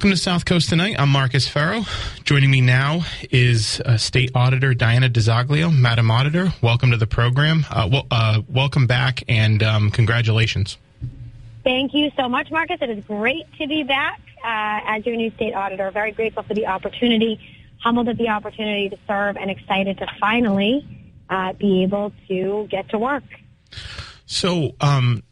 Welcome to South Coast Tonight. I'm Marcus Ferro. Joining me now is uh, State Auditor Diana DiZoglio. Madam Auditor, welcome to the program. Uh, well, uh, welcome back and um, congratulations. Thank you so much, Marcus. It is great to be back uh, as your new State Auditor. Very grateful for the opportunity, humbled at the opportunity to serve, and excited to finally uh, be able to get to work. So, um,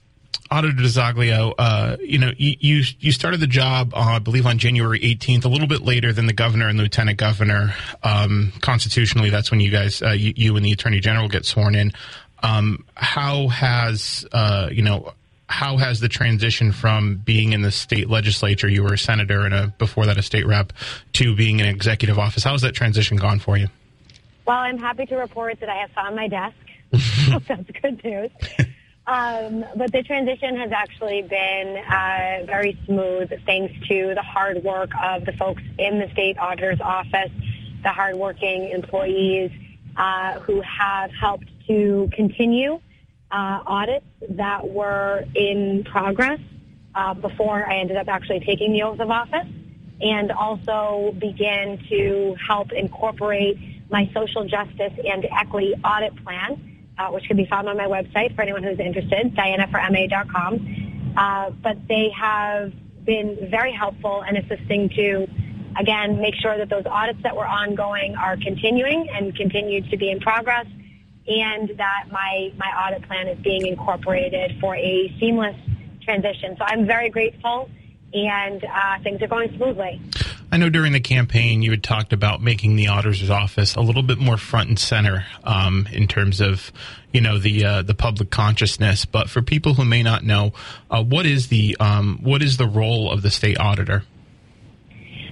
Auditor DiZoglio, uh, you know, you, you started the job, uh, I believe, on January 18th, a little bit later than the governor and lieutenant governor. Um, constitutionally, that's when you guys, uh, you, you, and the attorney general get sworn in. Um, how has, uh, you know, how has the transition from being in the state legislature, you were a senator and a, before that a state rep, to being in executive office, how has that transition gone for you? Well, I'm happy to report that I have found my desk. that's good news. Um, but the transition has actually been uh, very smooth thanks to the hard work of the folks in the state auditor's office, the hardworking employees uh, who have helped to continue uh, audits that were in progress uh, before I ended up actually taking the oath of office, and also began to help incorporate my social justice and equity audit plan uh, which can be found on my website for anyone who's interested, dianaforma.com. Uh, but they have been very helpful in assisting to, again, make sure that those audits that were ongoing are continuing and continue to be in progress, and that my, my audit plan is being incorporated for a seamless transition. So I'm very grateful, and uh, things are going smoothly. I know during the campaign you had talked about making the auditor's office a little bit more front and center um, in terms of you know the uh, the public consciousness. But for people who may not know, uh, what is the um, what is the role of the state auditor?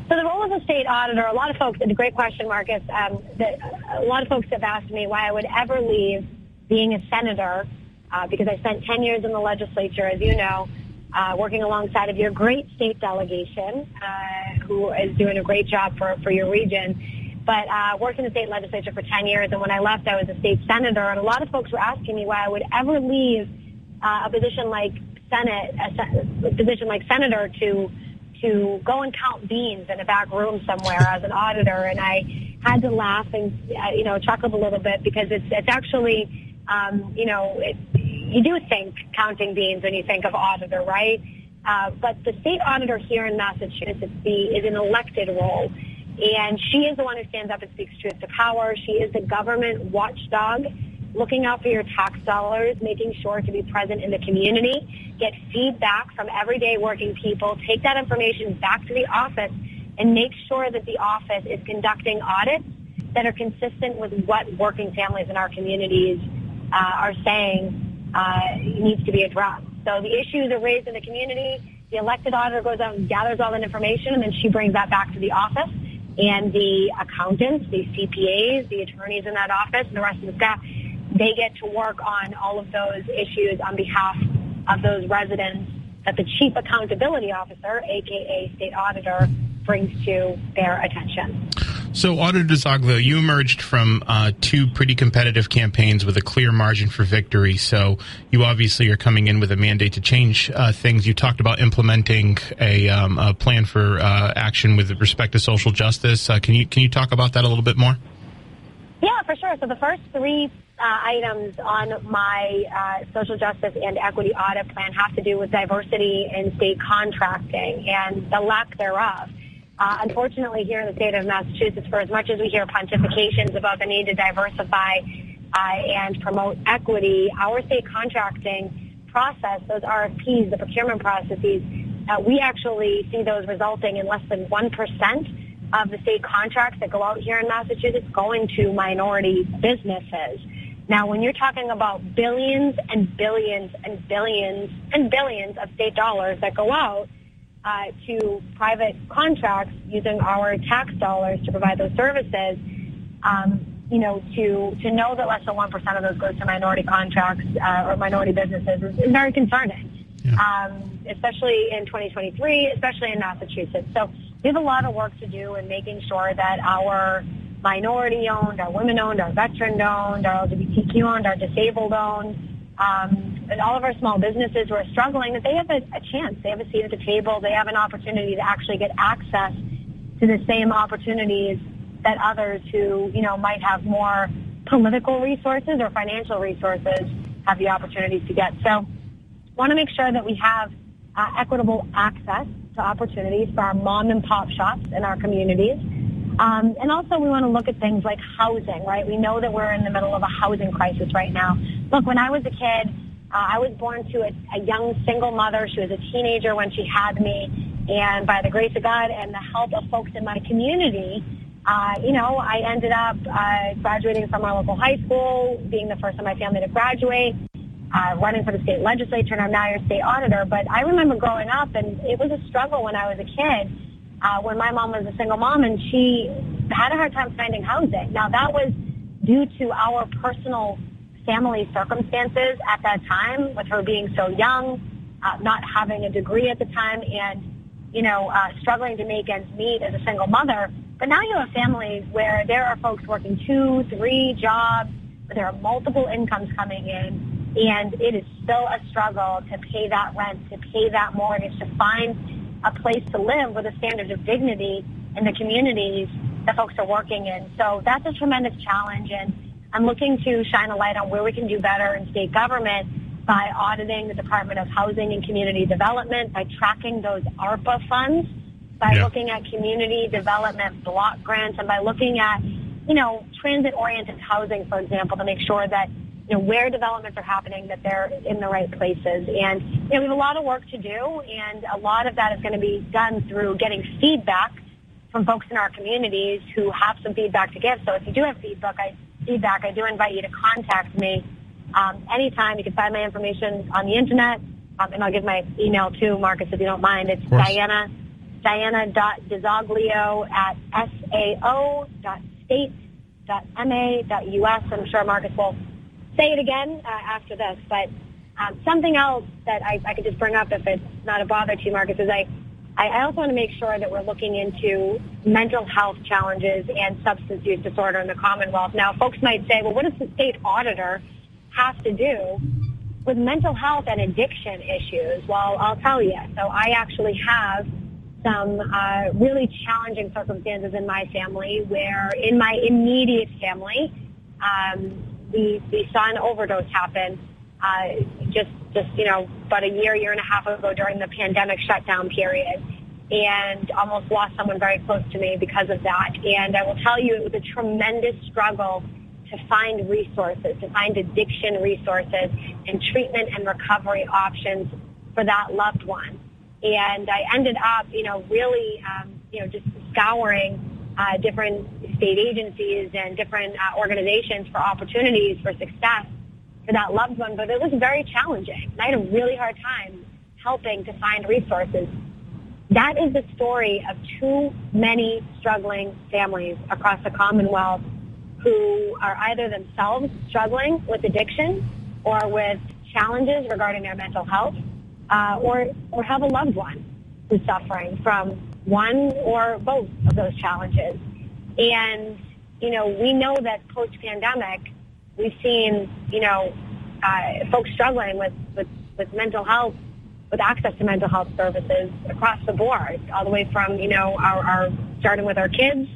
So the role of the state auditor, a lot of folks, it's a great question, Marcus. Um, the, a lot of folks have asked me why I would ever leave being a senator uh, because I spent 10 years in the legislature, as you know, uh, working alongside of your great state delegation, uh, who is doing a great job for, for your region. But uh, worked in the state legislature for 10 years, and when I left, I was a state senator. And a lot of folks were asking me why I would ever leave uh, a position like Senate, a, a position like senator, to to go and count beans in a back room somewhere as an auditor. And I had to laugh and uh, you know chuckle a little bit because it's it's actually um, you know it, you do think counting beans when you think of auditor, right? Uh, but the state auditor here in Massachusetts is an elected role. And she is the one who stands up and speaks truth to power. She is the government watchdog, looking out for your tax dollars, making sure to be present in the community, get feedback from everyday working people, take that information back to the office, and make sure that the office is conducting audits that are consistent with what working families in our communities uh, are saying uh, needs to be addressed. So the issues are raised in the community. The elected auditor goes out and gathers all that information, and then she brings that back to the office. And the accountants, the CPAs, the attorneys in that office, and the rest of the staff, they get to work on all of those issues on behalf of those residents that the Chief Accountability Officer, aka State Auditor, brings to their attention. So, Auditor DiZoglio, you emerged from uh, two pretty competitive campaigns with a clear margin for victory. So, you obviously are coming in with a mandate to change uh, things. You talked about implementing a, um, a plan for uh, action with respect to social justice. Uh, can you can you talk about that a little bit more? Yeah, for sure. So, the first three uh, items on my uh, social justice and equity audit plan have to do with diversity in state contracting and the lack thereof. Uh, unfortunately, here in the state of Massachusetts, for as much as we hear pontifications about the need to diversify uh, and promote equity, our state contracting process, those RFPs, the procurement processes, uh, we actually see those resulting in less than 1% of the state contracts that go out here in Massachusetts going to minority businesses. Now, when you're talking about billions and billions and billions and billions of state dollars that go out, uh, to private contracts using our tax dollars to provide those services, um, you know, to to know that less than one percent of those goes to minority contracts uh, or minority businesses is, is very concerning, yeah. um, especially in 2023, especially in Massachusetts. So we have a lot of work to do in making sure that our minority owned, our women owned, our veteran owned, our LGBTQ owned, our disabled owned um, and all of our small businesses who are struggling, that they have a, a chance. They have a seat at the table. They have an opportunity to actually get access to the same opportunities that others who, you know, might have more political resources or financial resources have the opportunities to get. So want to make sure that we have uh, equitable access to opportunities for our mom and pop shops in our communities. Um, and also we want to look at things like housing, right? We know that we're in the middle of a housing crisis right now. Look, when I was a kid, uh, I was born to a, a young single mother. She was a teenager when she had me. And by the grace of God and the help of folks in my community, uh, you know, I ended up uh, graduating from our local high school, being the first in my family to graduate, uh, running for the state legislature, and I'm now your state auditor. But I remember growing up, and it was a struggle when I was a kid uh, when my mom was a single mom, and she had a hard time finding housing. Now, that was due to our personal family circumstances at that time, with her being so young, uh, not having a degree at the time, and you know, uh, struggling to make ends meet as a single mother. But now you have families where there are folks working two, three jobs, there are multiple incomes coming in, and it is still a struggle to pay that rent, to pay that mortgage, to find a place to live with a standard of dignity in the communities that folks are working in. So that's a tremendous challenge, and I'm looking to shine a light on where we can do better in state government by auditing the Department of Housing and Community Development, by tracking those ARPA funds, by yeah. looking at community development block grants, and by looking at, you know, transit-oriented housing, for example, to make sure that, you know, where developments are happening, that they're in the right places. And, you know, we have a lot of work to do, and a lot of that is going to be done through getting feedback from folks in our communities who have some feedback to give. So if you do have feedback, I feedback, I do invite you to contact me um, anytime. You can find my information on the internet, um, and I'll give my email too, Marcus, if you don't mind. It's Diana, diana.dizoglio at sao.state.ma.us. I'm sure Marcus will say it again uh, after this, but um, something else that I, I could just bring up if it's not a bother to you, Marcus, is I I also want to make sure that we're looking into mental health challenges and substance use disorder in the Commonwealth. Now, folks might say, well, what does the state auditor have to do with mental health and addiction issues? Well, I'll tell you. So I actually have some uh, really challenging circumstances in my family where in my immediate family, um, we saw an overdose happen uh, just just you know about a year, year and a half ago during the pandemic shutdown period, and almost lost someone very close to me because of that. And I will tell you, it was a tremendous struggle to find resources, to find addiction resources and treatment and recovery options for that loved one. And I ended up, you know, really, um, you know, just scouring uh, different state agencies and different uh, organizations for opportunities for success for that loved one, but it was very challenging. I had a really hard time helping to find resources. That is the story of too many struggling families across the Commonwealth who are either themselves struggling with addiction or with challenges regarding their mental health uh, or or have a loved one who's suffering from one or both of those challenges. And you know, we know that post-pandemic, we've seen you know uh, folks struggling with, with with mental health, with access to mental health services across the board, all the way from you know our, our starting with our kids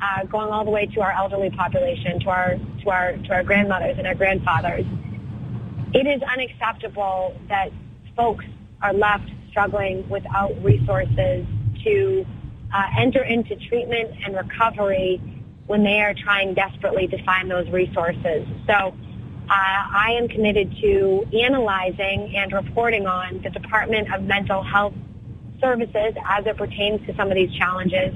uh, going all the way to our elderly population, to our to our to our grandmothers and our grandfathers. It is unacceptable that folks are left struggling without resources to uh, enter into treatment and recovery when they are trying desperately to find those resources. So uh, I am committed to analyzing and reporting on the Department of Mental Health Services as it pertains to some of these challenges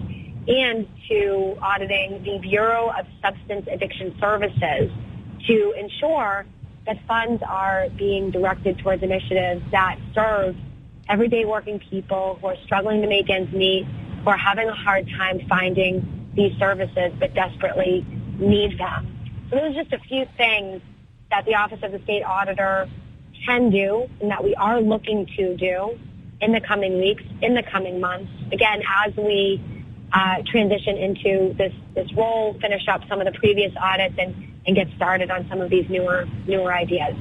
and to auditing the Bureau of Substance Addiction Services to ensure that funds are being directed towards initiatives that serve everyday working people who are struggling to make ends meet, who are having a hard time finding these services but desperately need them. So those are just a few things that the Office of the State Auditor can do and that we are looking to do in the coming weeks, in the coming months. Again, as we uh, transition into this, this role, finish up some of the previous audits, and, and get started on some of these newer newer ideas.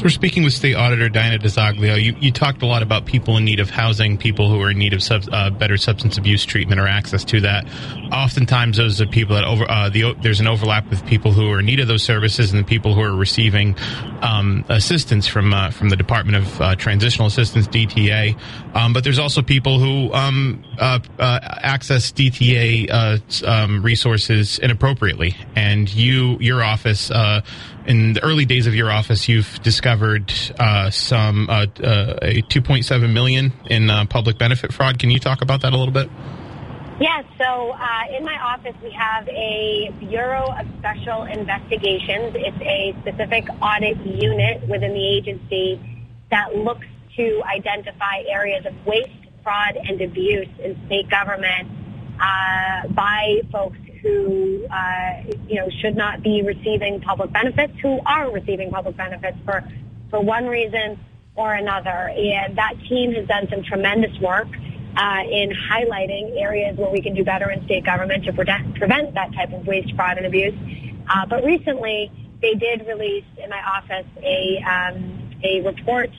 So we're speaking with State Auditor Diana DiZoglio. You, you talked a lot about people in need of housing, people who are in need of sub, uh, better substance abuse treatment or access to that. Oftentimes, those are people that over uh, the, there's an overlap with people who are in need of those services and the people who are receiving um, assistance from uh, from the Department of uh, Transitional Assistance (DTA). Um, but there's also people who um, uh, uh, access DTA um, resources inappropriately, and you, your office in the early days of your office, you've discovered uh, some uh, uh, a 2.7 million in uh, public benefit fraud. Can you talk about that a little bit? Yes. So uh, in my office, we have a Bureau of Special Investigations. It's a specific audit unit within the agency that looks to identify areas of waste, fraud, and abuse in state government uh, by folks who, uh, you know, should not be receiving public benefits, who are receiving public benefits for, for one reason or another. And that team has done some tremendous work uh, in highlighting areas where we can do better in state government to prevent, prevent that type of waste, fraud, and abuse. Uh, but recently, they did release in my office a, um, a report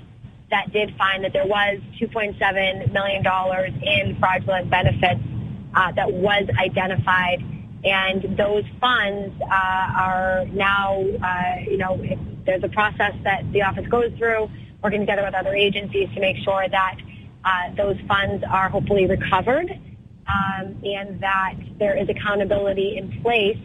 that did find that there was $2.7 million in fraudulent benefits uh, that was identified and those funds uh, are now, uh, you know, there's a process that the office goes through, working together with other agencies to make sure that uh, those funds are hopefully recovered um, and that there is accountability in place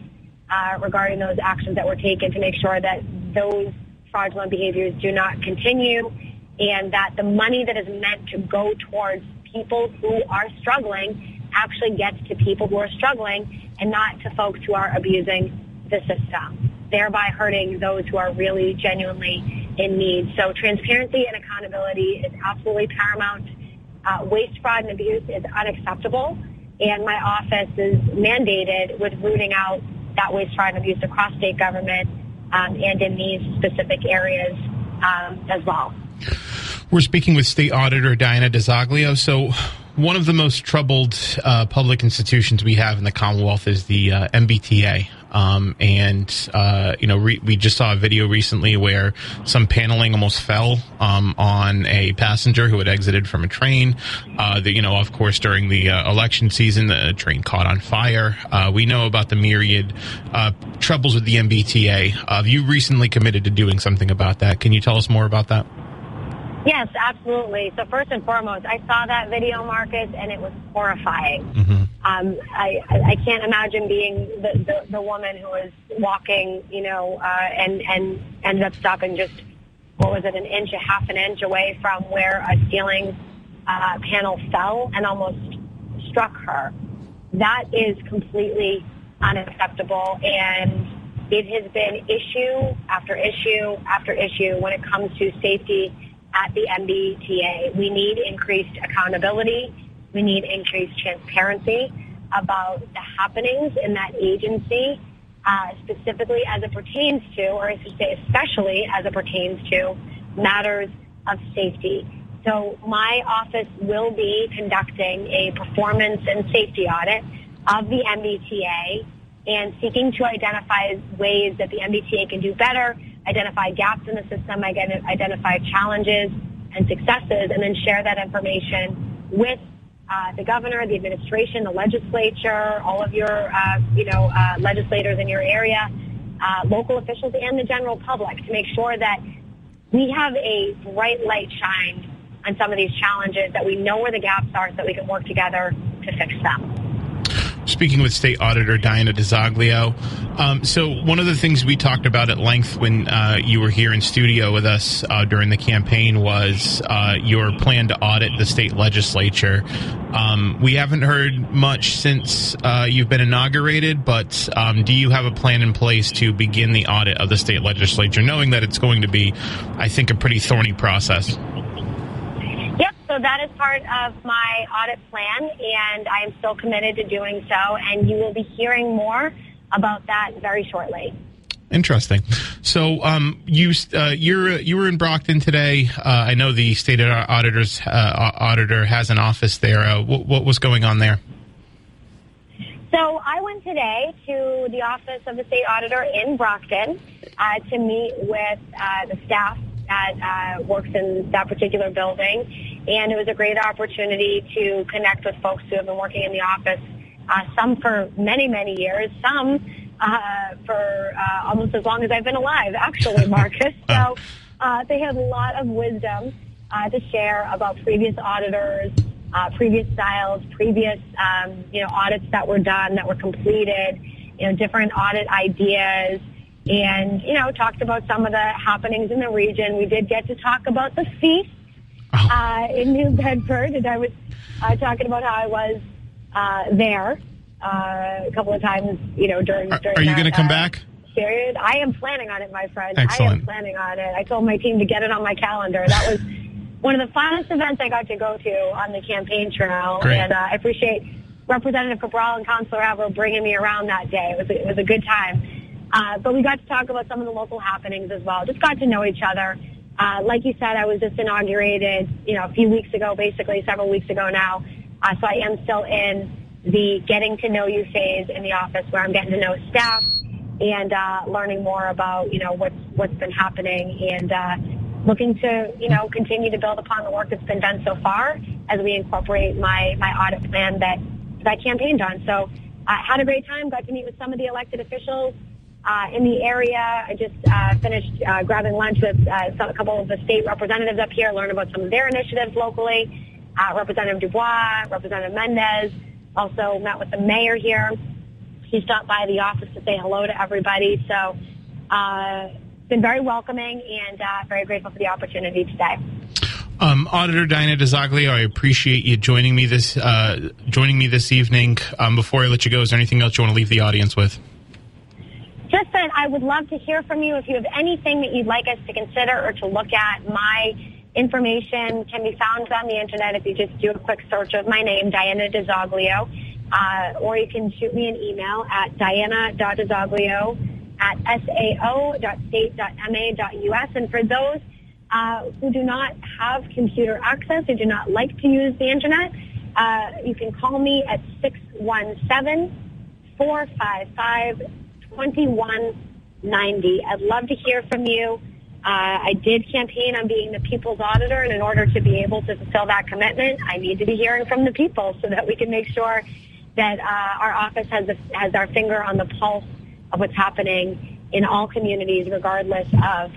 uh, regarding those actions that were taken to make sure that those fraudulent behaviors do not continue and that the money that is meant to go towards people who are struggling actually gets to people who are struggling and not to folks who are abusing the system, thereby hurting those who are really genuinely in need. So transparency and accountability is absolutely paramount. Uh, waste, fraud, and abuse is unacceptable, and my office is mandated with rooting out that waste, fraud, and abuse across state government um, and in these specific areas um, as well. We're speaking with State Auditor Diana DiZoglio. So, one of the most troubled uh, public institutions we have in the Commonwealth is the uh, MBTA. Um, and, uh, you know, re- we just saw a video recently where some paneling almost fell um, on a passenger who had exited from a train. Uh, the, you know, of course, during the uh, election season, the train caught on fire. Uh, we know about the myriad troubles with the MBTA. you recently committed to doing something about that. Can you tell us more about that? Yes, absolutely. So first and foremost, I saw that video, Marcus, and it was horrifying. Mm-hmm. Um, I, I can't imagine being the, the, the woman who was walking, you know, uh, and and ended up stopping just what was it, an inch, a half an inch away from where a ceiling uh, panel fell and almost struck her. That is completely unacceptable, and it has been issue after issue after issue when it comes to safety at the MBTA. We need increased accountability. We need increased transparency about the happenings in that agency, uh, specifically as it pertains to, or I should say especially as it pertains to matters of safety. So my office will be conducting a performance and safety audit of the MBTA and seeking to identify ways that the MBTA can do better, identify gaps in the system, identify challenges and successes, and then share that information with uh, the governor, the administration, the legislature, all of your, uh, you know, uh, legislators in your area, uh, local officials, and the general public to make sure that we have a bright light shined on some of these challenges, that we know where the gaps are, so that we can work together to fix them speaking with State Auditor Diana DiZoglio. Um, so, one of the things we talked about at length when uh, you were here in studio with us uh, during the campaign was uh, your plan to audit the state legislature. Um, we haven't heard much since uh, you've been inaugurated, but um, do you have a plan in place to begin the audit of the state legislature, knowing that it's going to be, I think, a pretty thorny process? So that is part of my audit plan, and I am still committed to doing so. And you will be hearing more about that very shortly. Interesting. So, um, you uh, you're you were in Brockton today. Uh, I know the state auditors uh, auditor has an office there. Uh, what, what, was going on there? So, I went today to the office of the state auditor in Brockton uh, to meet with uh, the staff that works in that particular building and it was a great opportunity to connect with folks who have been working in the office, uh, some for many, many years, some uh, for uh, almost as long as I've been alive, actually, Marcus. so uh, they had a lot of wisdom uh, to share about previous auditors, uh, previous styles, previous um, you know audits that were done, that were completed, you know different audit ideas and you know talked about some of the happenings in the region. We did get to talk about the feast oh. uh, in New Bedford, and I was uh, talking about how I was uh, there uh, a couple of times, you know, during. during Are you going to come uh, back? Period. I am planning on it, my friend. Excellent. I am planning on it. I told my team to get it on my calendar. That was one of the funnest events I got to go to on the campaign trail, Great. and uh, I appreciate Representative Cabral and Councilor Avril bringing me around that day. It was it was a good time. Uh, but we got to talk about some of the local happenings as well. Just got to know each other. Uh, like you said, I was just inaugurated, you know, a few weeks ago, basically several weeks ago now. Uh, so I am still in the getting to know you phase in the office where I'm getting to know staff and uh, learning more about, you know, what's what's been happening and uh, looking to, you know, continue to build upon the work that's been done so far as we incorporate my my audit plan that that I campaigned on. So I uh, had a great time. Got to meet with some of the elected officials uh, in the area. I just uh, finished uh, grabbing lunch with uh, a couple of the state representatives up here, learn about some of their initiatives locally. Uh, Representative Dubois, Representative Mendes, also met with the mayor here. He stopped by the office to say hello to everybody. So, uh, it's been very welcoming and uh, very grateful for the opportunity today. Um, Auditor Diana DiZoglio, I appreciate you joining me this uh, joining me this evening. Um, before I let you go, is there anything else you want to leave the audience with? Just that I would love to hear from you if you have anything that you'd like us to consider or to look at. My information can be found on the internet if you just do a quick search of my name, Diana DiZoglio, uh, or you can shoot me an email at diana.dizoglio at sao.state.ma.us. And for those uh, who do not have computer access, who do not like to use the internet, uh, you can call me at 617 455 2190. I'd love to hear from you. Uh, I did campaign on being the people's auditor, and in order to be able to fulfill that commitment, I need to be hearing from the people so that we can make sure that uh, our office has, a, has our finger on the pulse of what's happening in all communities, regardless of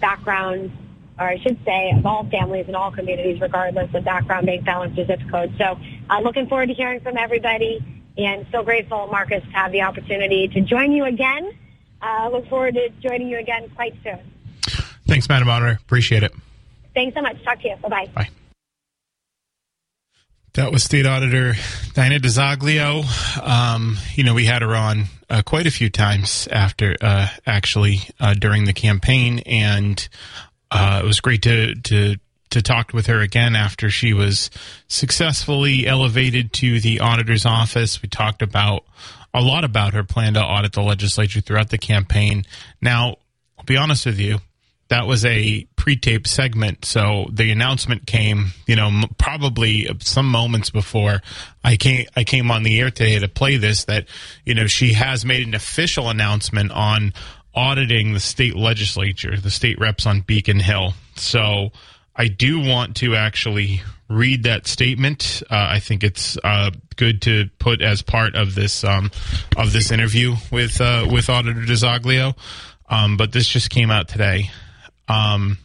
background, or I should say, of all families in all communities, regardless of background, bank balance, or zip code. So, uh, looking forward to hearing from everybody and so grateful, Marcus, to have the opportunity to join you again. Uh, look forward to joining you again quite soon. Thanks, Madam Auditor. Appreciate it. Thanks so much. Talk to you. Bye-bye. Bye. That was State Auditor Diana DiZoglio. Um, you know, we had her on uh, quite a few times after, uh, actually, uh, during the campaign, and uh, it was great to to to talk with her again after she was successfully elevated to the auditor's office. We talked about a lot about her plan to audit the legislature throughout the campaign. Now, I'll be honest with you, that was a pre-taped segment. So the announcement came, you know, probably some moments before I came I came on the air today to play this. That you know she has made an official announcement on auditing the state legislature, the state reps on Beacon Hill. So I do want to actually read that statement. Uh, I think it's uh, good to put as part of this um, of this interview with uh, with Auditor DiZoglio. Um, but this just came out today. Um,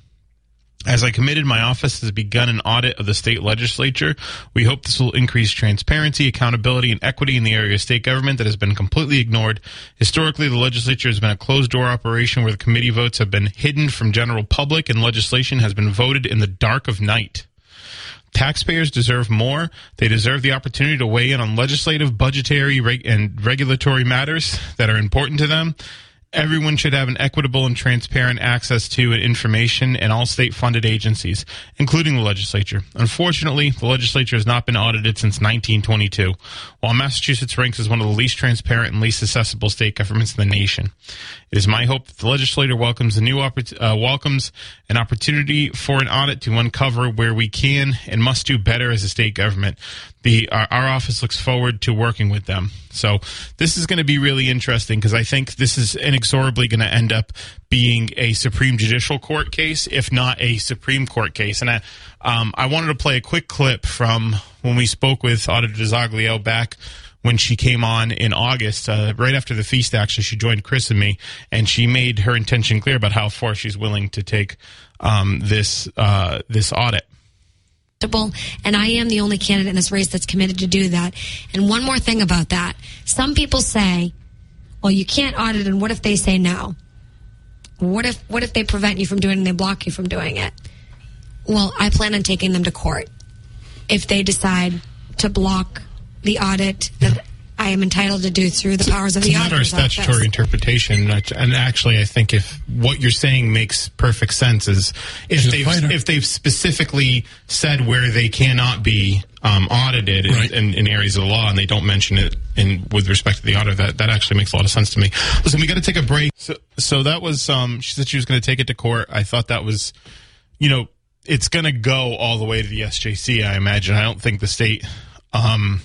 as I committed, my office has begun an audit of the state legislature. We hope this will increase transparency, accountability, and equity in the area of state government that has been completely ignored. Historically, the legislature has been a closed door operation where the committee votes have been hidden from general public and legislation has been voted in the dark of night. Taxpayers deserve more. They deserve the opportunity to weigh in on legislative, budgetary, and regulatory matters that are important to them. Everyone should have an equitable and transparent access to information in all state funded agencies, including the legislature. Unfortunately, the legislature has not been audited since 1922, while Massachusetts ranks as one of the least transparent and least accessible state governments in the nation. It is my hope that the legislature welcomes the new oppor- uh, welcomes an opportunity for an audit to uncover where we can and must do better as a state government. The our, our office looks forward to working with them. So this is going to be really interesting because I think this is inexorably going to end up being a Supreme Judicial Court case, if not a Supreme Court case. And I, um, I wanted to play a quick clip from when we spoke with Auditor DiZoglio back when she came on in August, uh, right after the feast. Actually, she joined Chris and me, and she made her intention clear about how far she's willing to take um, this uh, this audit. And I am the only candidate in this race that's committed to do that. And one more thing about that. Some people say, well, you can't audit, and what if they say no? What if, what if they prevent you from doing it and they block you from doing it? Well, I plan on taking them to court. If they decide to block the audit that I am entitled to do through the powers of the It's not our statutory office. interpretation, and actually, I think if what you're saying makes perfect sense is if She's they've if they've specifically said where they cannot be um, audited in, Right. in, in areas of the law, and they don't mention it in with respect to the auditor, that that actually makes a lot of sense to me. Listen, we got to take a break. So, so that was um, she said she was going to take it to court. I thought that was, you know, it's going to go all the way to the SJC. I imagine. I don't think the state. Um,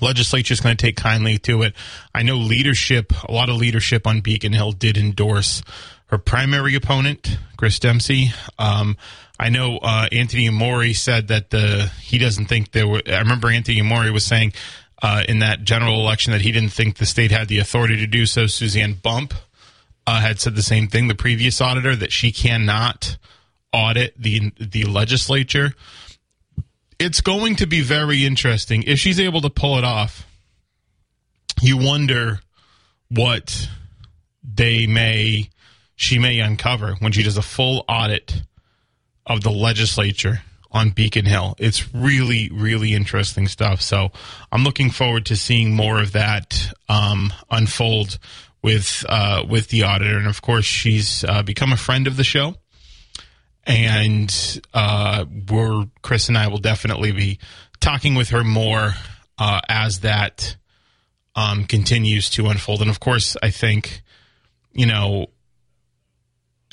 legislature is going to take kindly to it. I know leadership, a lot of leadership on Beacon Hill did endorse her primary opponent, Chris Dempsey. Um, I know uh, Anthony Amore said that the he doesn't think there were. I remember Anthony Amore was saying uh, in that general election that he didn't think the state had the authority to do so. Suzanne Bump uh, had said the same thing. The previous auditor that she cannot audit the the legislature it's going to be very interesting if she's able to pull it off. You wonder what they may she may uncover when she does a full audit of the legislature on Beacon Hill. It's really, really interesting stuff. So I'm looking forward to seeing more of that um, unfold with uh, with the auditor, and of course, she's uh, become a friend of the show and uh, we're Chris and I will definitely be talking with her more uh, as that um, continues to unfold. And of course, I think you know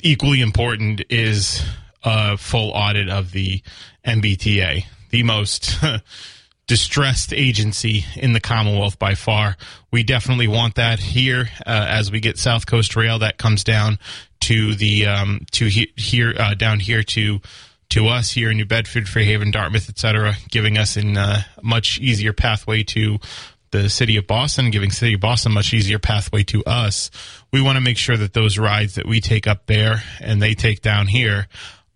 equally important is a full audit of the MBTA, the most distressed agency in the Commonwealth by far. We definitely want that here uh, as we get South Coast Rail that comes down to the um, to he- here uh, down here to to us here in New Bedford, Fairhaven, Dartmouth, etc., giving us a uh, much easier pathway to the city of Boston, giving city of Boston much easier pathway to us. We want to make sure that those rides that we take up there and they take down here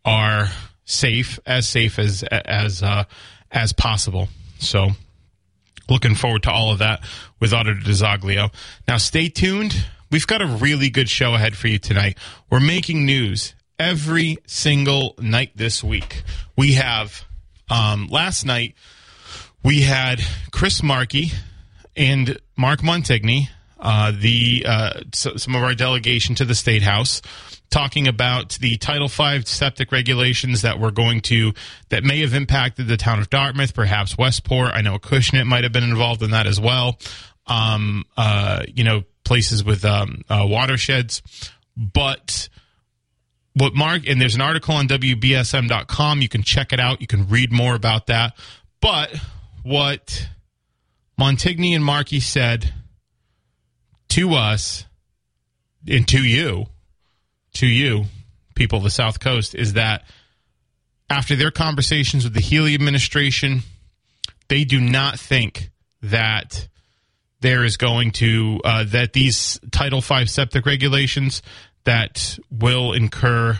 are safe, as safe as as uh, as possible. So, looking forward to all of that with Auditor DiZoglio. Now, stay tuned. We've got a really good show ahead for you tonight. We're making news every single night this week. We have um, last night we had Chris Markey and Mark Montigny, uh, the uh, so, some of our delegation to the state house, talking about the Title V septic regulations that were going to that may have impacted the town of Dartmouth, perhaps Westport. I know Acushnet might have been involved in that as well. Um, uh, you know, places with um, uh, watersheds, but what Mark and there's an article on WBSM.com. You can check it out. You can read more about that. But what Montigny and Markey said to us and to you, to you, people of the South Coast, is that after their conversations with the Healey administration, they do not think that there is going to uh, that these Title V septic regulations that will incur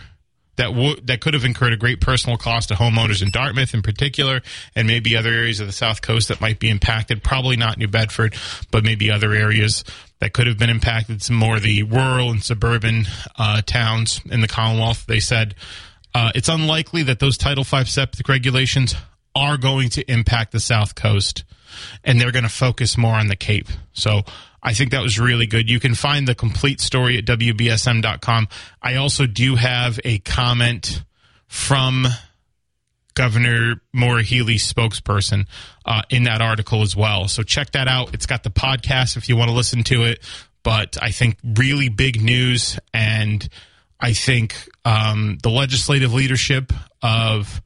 that w- that could have incurred a great personal cost to homeowners in Dartmouth in particular, and maybe other areas of the South Coast that might be impacted. Probably not New Bedford, but maybe other areas that could have been impacted. Some more the rural and suburban uh, towns in the Commonwealth. They said uh, it's unlikely that those Title V septic regulations are going to impact the South Coast, and they're going to focus more on the Cape. So I think that was really good. You can find the complete story at WBSM.com. I also do have a comment from Governor Maura Healey's spokesperson uh, in that article as well. So check that out. It's got the podcast if you want to listen to it. But I think really big news, and I think um, the legislative leadership of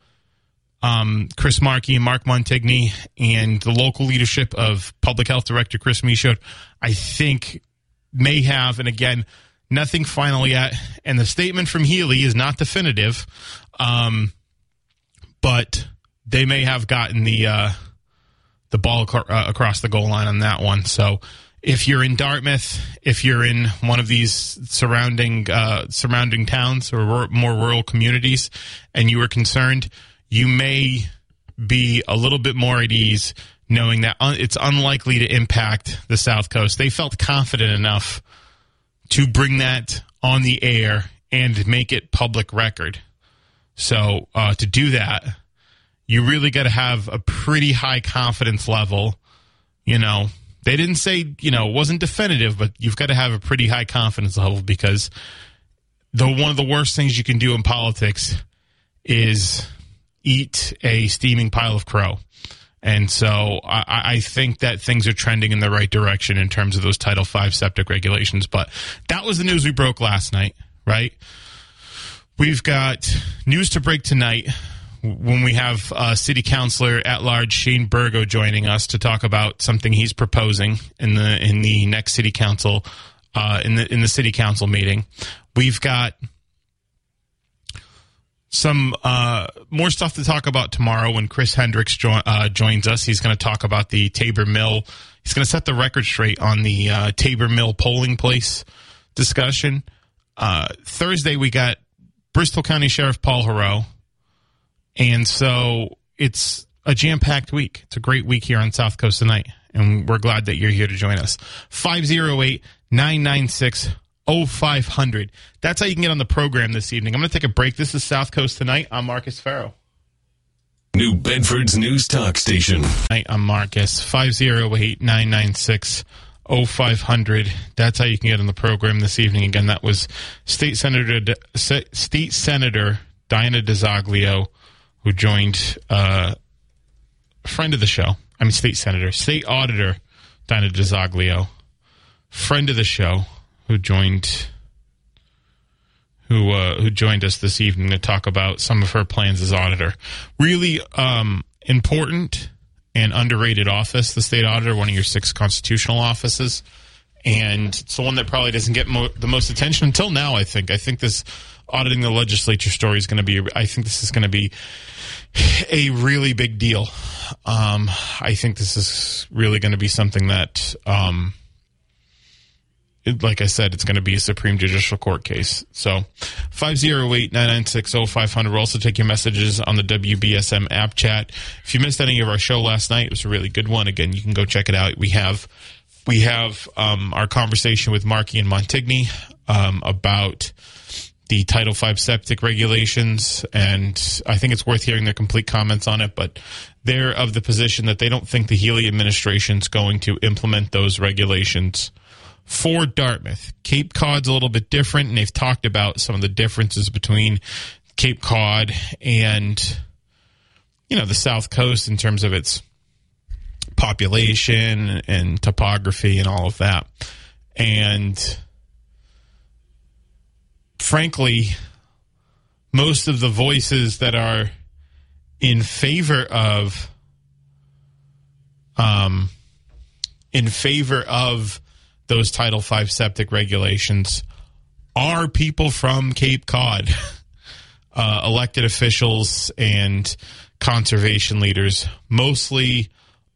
um, Chris Markey and Mark Montigny and the local leadership of Public Health Director Chris Michaud, I think may have, and again, nothing final yet. And the statement from Healey is not definitive, um, but they may have gotten the uh, the ball ac- uh, across the goal line on that one. So if you're in Dartmouth, if you're in one of these surrounding uh, surrounding towns or more rural communities, and you were concerned you may be a little bit more at ease knowing that un- it's unlikely to impact the South Coast. They felt confident enough to bring that on the air and make it public record. So uh, to do that, you really got to have a pretty high confidence level. You know, they didn't say you know it wasn't definitive, but you've got to have a pretty high confidence level because the one of the worst things you can do in politics is eat a steaming pile of crow. And so I, I, think that things are trending in the right direction in terms of those Title V septic regulations. But that was the news we broke last night, right? We've got news to break tonight when we have uh, City Councilor at Large Shane Burgo joining us to talk about something he's proposing in the in the next City Council uh, in the in the City Council meeting. We've got some uh, more stuff to talk about tomorrow when Chris Hendricks jo- uh, joins us. He's going to talk about the Taber Mill. He's going to set the record straight on the uh, Taber Mill polling place discussion. Uh, Thursday, we got Bristol County Sheriff Paul Heroux. And so it's a jam packed week. It's a great week here on South Coast tonight. And we're glad that you're here to join us. 508 996 0500. That's how you can get on the program this evening. I'm going to take a break. This is South Coast Tonight. I'm Marcus Ferro. New Bedford's News Talk Station. Hi, I'm Marcus. 508 996 0500. That's how you can get on the program this evening. Again, that was State Senator State Senator Diana DiZoglio, who joined uh, a friend of the show. I mean, State Senator, State Auditor Diana DiZoglio, friend of the show who joined who uh, who joined us this evening to talk about some of her plans as auditor. Really um, important and underrated office, the state auditor, one of your six constitutional offices, and it's the one that probably doesn't get mo- the most attention until now. I think. I think this auditing the legislature story is going to be. I think this is going to be a really big deal. Um, I think this is really going to be something that. Um, like I said, it's going to be a Supreme Judicial Court case. So 508-996-0500. We'll also take your messages on the WBSM app chat. If you missed any of our show last night, it was a really good one. Again, you can go check it out. We have we have um, our conversation with Markey and Montigny um, about the Title V septic regulations, and I think it's worth hearing their complete comments on it. But they're of the position that they don't think the Healey administration is going to implement those regulations for Dartmouth. Cape Cod's a little bit different, and they've talked about some of the differences between Cape Cod and you know the South Coast in terms of its population and topography and all of that. And frankly, most of the voices that are in favor of um in favor of those Title V septic regulations are people from Cape Cod, uh, elected officials and conservation leaders, mostly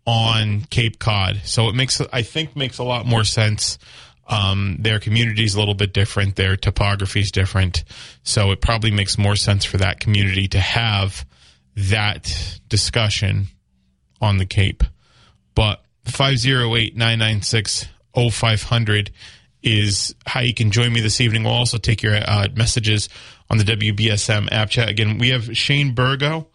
on Cape Cod. So it makes, I think, makes a lot more sense. Um, their community is a little bit different. Their topography is different. So it probably makes more sense for that community to have that discussion on the Cape. But 508 996 0500 is how you can join me this evening. We'll also take your uh, messages on the WBSM app chat. Again, we have Shane Burgo,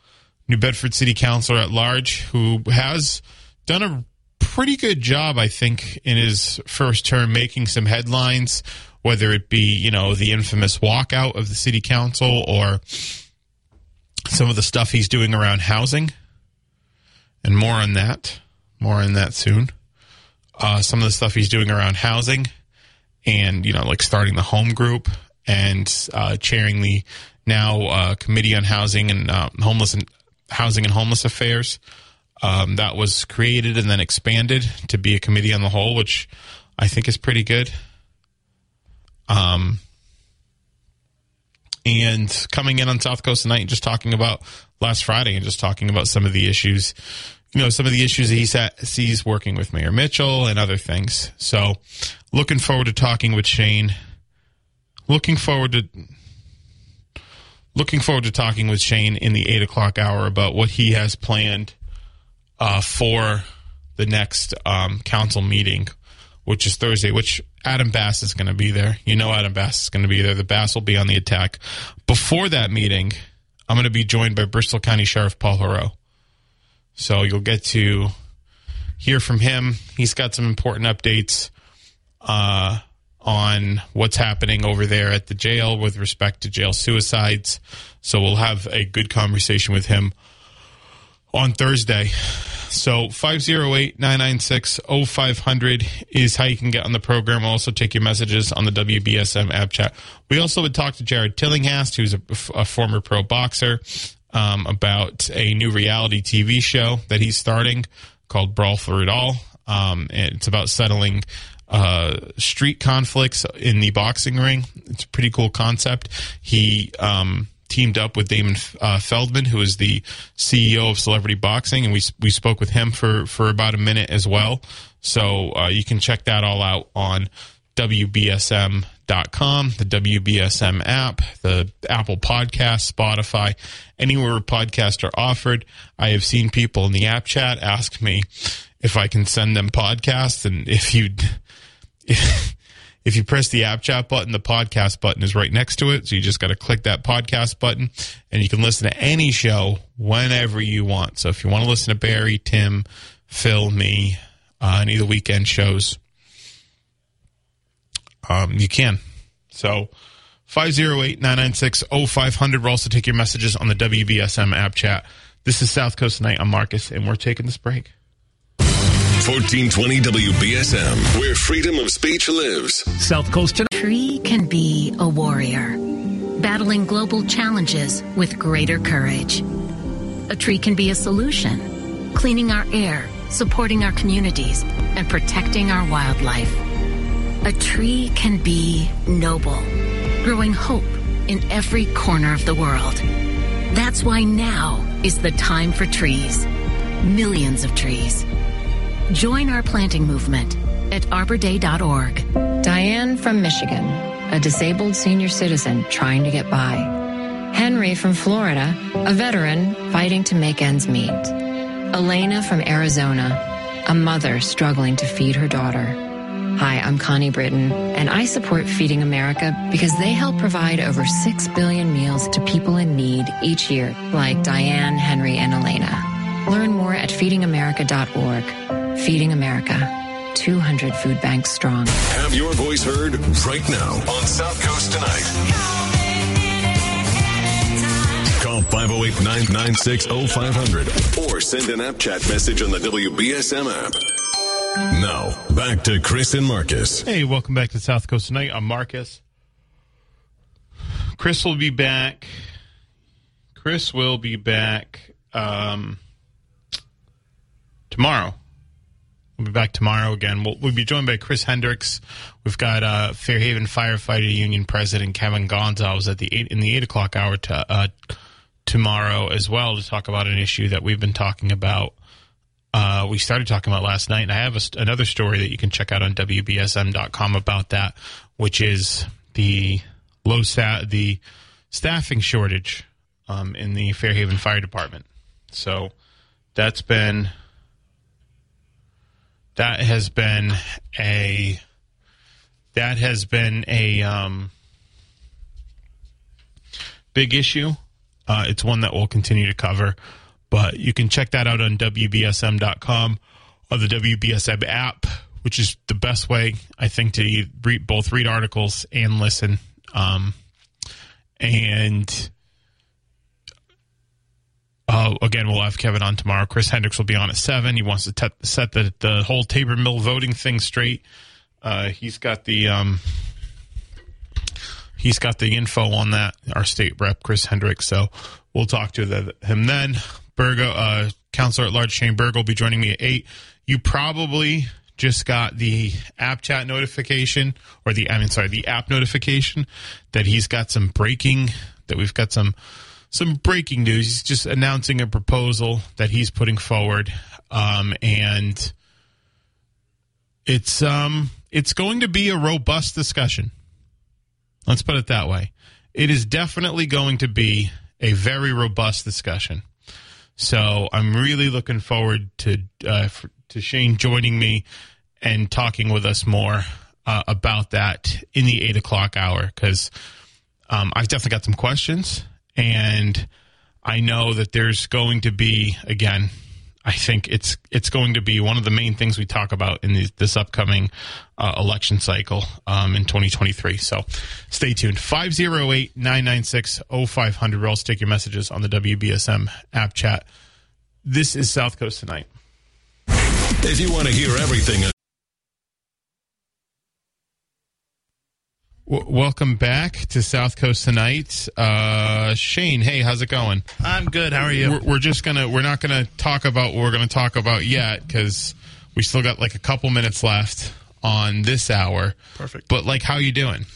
New Bedford City Councilor at large, who has done a pretty good job, I think, in his first term, making some headlines, whether it be, you know, the infamous walkout of the city council or some of the stuff he's doing around housing. And more on that. More on that soon. Uh, some of the stuff he's doing around housing and, you know, like starting the home group and uh, chairing the now uh, Committee on Housing and uh, Homeless and Housing and Homeless Affairs. Um, that was created and then expanded to be a committee on the whole, which I think is pretty good. Um, and coming in on South Coast tonight and just talking about last Friday and just talking about some of the issues, you know, some of the issues that he sees working with Mayor Mitchell and other things. So, looking forward to talking with Shane. Looking forward to looking forward to talking with Shane in the eight o'clock hour about what he has planned uh, for the next um, council meeting, which is Thursday. Which Adam Bass is going to be there. You know, Adam Bass is going to be there. The Bass will be on the attack. Before that meeting, I'm going to be joined by Bristol County Sheriff Paul Heroux. So you'll get to hear from him. He's got some important updates uh, on what's happening over there at the jail with respect to jail suicides. So we'll have a good conversation with him on Thursday. So 508-996-0500 is how you can get on the program. We'll also take your messages on the WBSM app chat. We also would talk to Jared Tillinghast, who's a, a former pro boxer, um, about a new reality TV show that he's starting called Brawl for It All. Um, it's about settling uh, street conflicts in the boxing ring. It's a pretty cool concept. He um, teamed up with Damon uh, Feldman, who is the CEO of Celebrity Boxing, and we we spoke with him for for about a minute as well. So uh, you can check that all out on WBSM.com, the WBSM app, the Apple Podcast, Spotify, anywhere podcasts are offered. I have seen people in the app chat ask me if I can send them podcasts, and if you if, if you press the app chat button, the podcast button is right next to it. So you just got to click that podcast button and you can listen to any show whenever you want. So if you want to listen to Barry, Tim, Phil, me, uh, any of the weekend shows, um, you can. So 508-996-0500. We'll also take your messages on the WBSM app chat. This is South Coast Tonight. I'm Marcus, and we're taking this break. 1420 WBSM, where freedom of speech lives. South Coast Tonight. Tree can be a warrior, battling global challenges with greater courage. A tree can be a solution, cleaning our air, supporting our communities, and protecting our wildlife. A tree can be noble, growing hope in every corner of the world. That's why now is the time for trees. Millions of trees. Join our planting movement at arborday.org. Diane from Michigan, a disabled senior citizen trying to get by. Henry from Florida, a veteran fighting to make ends meet. Elena from Arizona, a mother struggling to feed her daughter. Hi, I'm Connie Britton, and I support Feeding America because they help provide over 6 billion meals to people in need each year, like Diane, Henry, and Elena. Learn more at feedingamerica.org. Feeding America, 200 food banks strong. Have your voice heard right now on South Coast Tonight. Call 508-996-0500 or send an app chat message on the WBSM app. Now, back to Chris and Marcus. Hey, welcome back to South Coast Tonight. I'm Marcus. Chris will be back Chris will be back um, tomorrow. We'll be back tomorrow again. We'll, we'll be joined by Chris Hendricks. We've got uh, Fairhaven Firefighter Union President Kevin Gonzalez at the eight in the eight o'clock hour to, uh, tomorrow as well to talk about an issue that we've been talking about. Uh, we started talking about last night, and I have a, another story that you can check out on WBSM.com about that, which is the low sta- the staffing shortage um, in the Fairhaven Fire Department. So that's been that has been a that has been a um, big issue. Uh, it's one that we'll continue to cover, but you can check that out on WBSM.com or the WBSM app, which is the best way, I think, to read, both read articles and listen. Um, and uh, again, we'll have Kevin on tomorrow. Chris Hendricks will be on at seven. He wants to te- set the, the whole Taber Mill voting thing straight. Uh, he's got the um, he's got the info on that. Our state rep, Chris Hendricks. So we'll talk to the, him then. Burgo, uh, Councilor at Large Shane Burgo will be joining me at eight. You probably just got the app chat notification, or the I mean, sorry, the app notification that he's got some breaking. That we've got some some breaking news. He's just announcing a proposal that he's putting forward, um, and it's um it's going to be a robust discussion. Let's put it that way. It is definitely going to be a very robust discussion. So I'm really looking forward to uh, for, to Shane joining me and talking with us more uh, about that in the eight o'clock hour because um, I've definitely got some questions and I know that there's going to be again. I think it's it's going to be one of the main things we talk about in these, this upcoming uh, election cycle um, in 2023. So stay tuned. 508 996 0500. We'll take your messages on the WBSM app chat. This is South Coast Tonight. If you want to hear everything. W- welcome back to South Coast Tonight. Uh, Shane, hey, how's it going? I'm good. How are you? We're, we're just gonna we're not gonna talk about what we're gonna talk about yet because we still got like a couple minutes left on this hour. Perfect. But like, how you doing?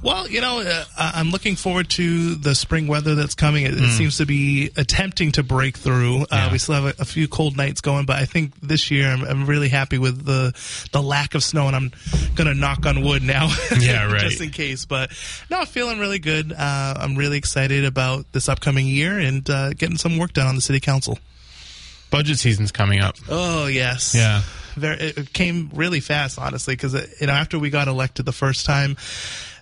Well, you know, uh, I'm looking forward to the spring weather that's coming. It, it seems to be attempting to break through. Uh, Yeah. We still have a, a few cold nights going, but I think this year I'm, I'm really happy with the the lack of snow, and I'm gonna knock on wood now, Yeah, right. just in case. But no, feeling really good. Uh, I'm really excited about this upcoming year and uh, getting some work done on the city council. Budget season's coming up. Oh yes, Yeah. Very, it came really fast, honestly, because you know after we got elected the first time,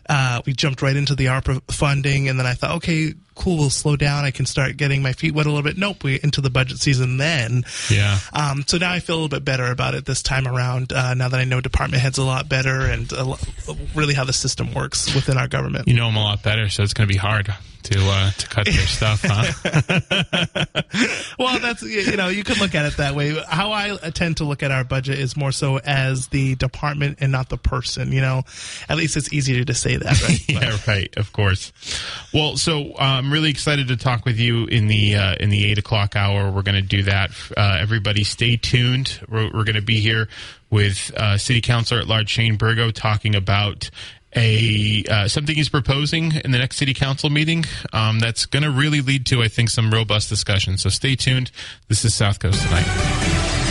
uh, we jumped right into the ARPA funding, and then I thought, okay, cool, we'll slow down. I can start getting my feet wet a little bit. Nope, we into the budget season then. Yeah. Um, so now I feel a little bit better about it this time around. Uh, now that I know department heads a lot better and a lo- really how the system works within our government. You know them a lot better, so it's going to be hard to uh, to cut their stuff, huh? well, that's you know you could look at it that way. How I tend to look at our budget is more so as the department and not the person. You know, at least it's easier to say that, right? yeah, right. Of course. Well, so uh, I'm really excited to talk with you in the uh, in the eight o'clock hour. We're going to do that. Uh, everybody, stay tuned. We're, we're going to be here with uh, City Councilor at Large Shane Burgo talking about a uh, something he's proposing in the next City Council meeting. Um, that's going to really lead to, I think, some robust discussion. So stay tuned. This is South Coast tonight.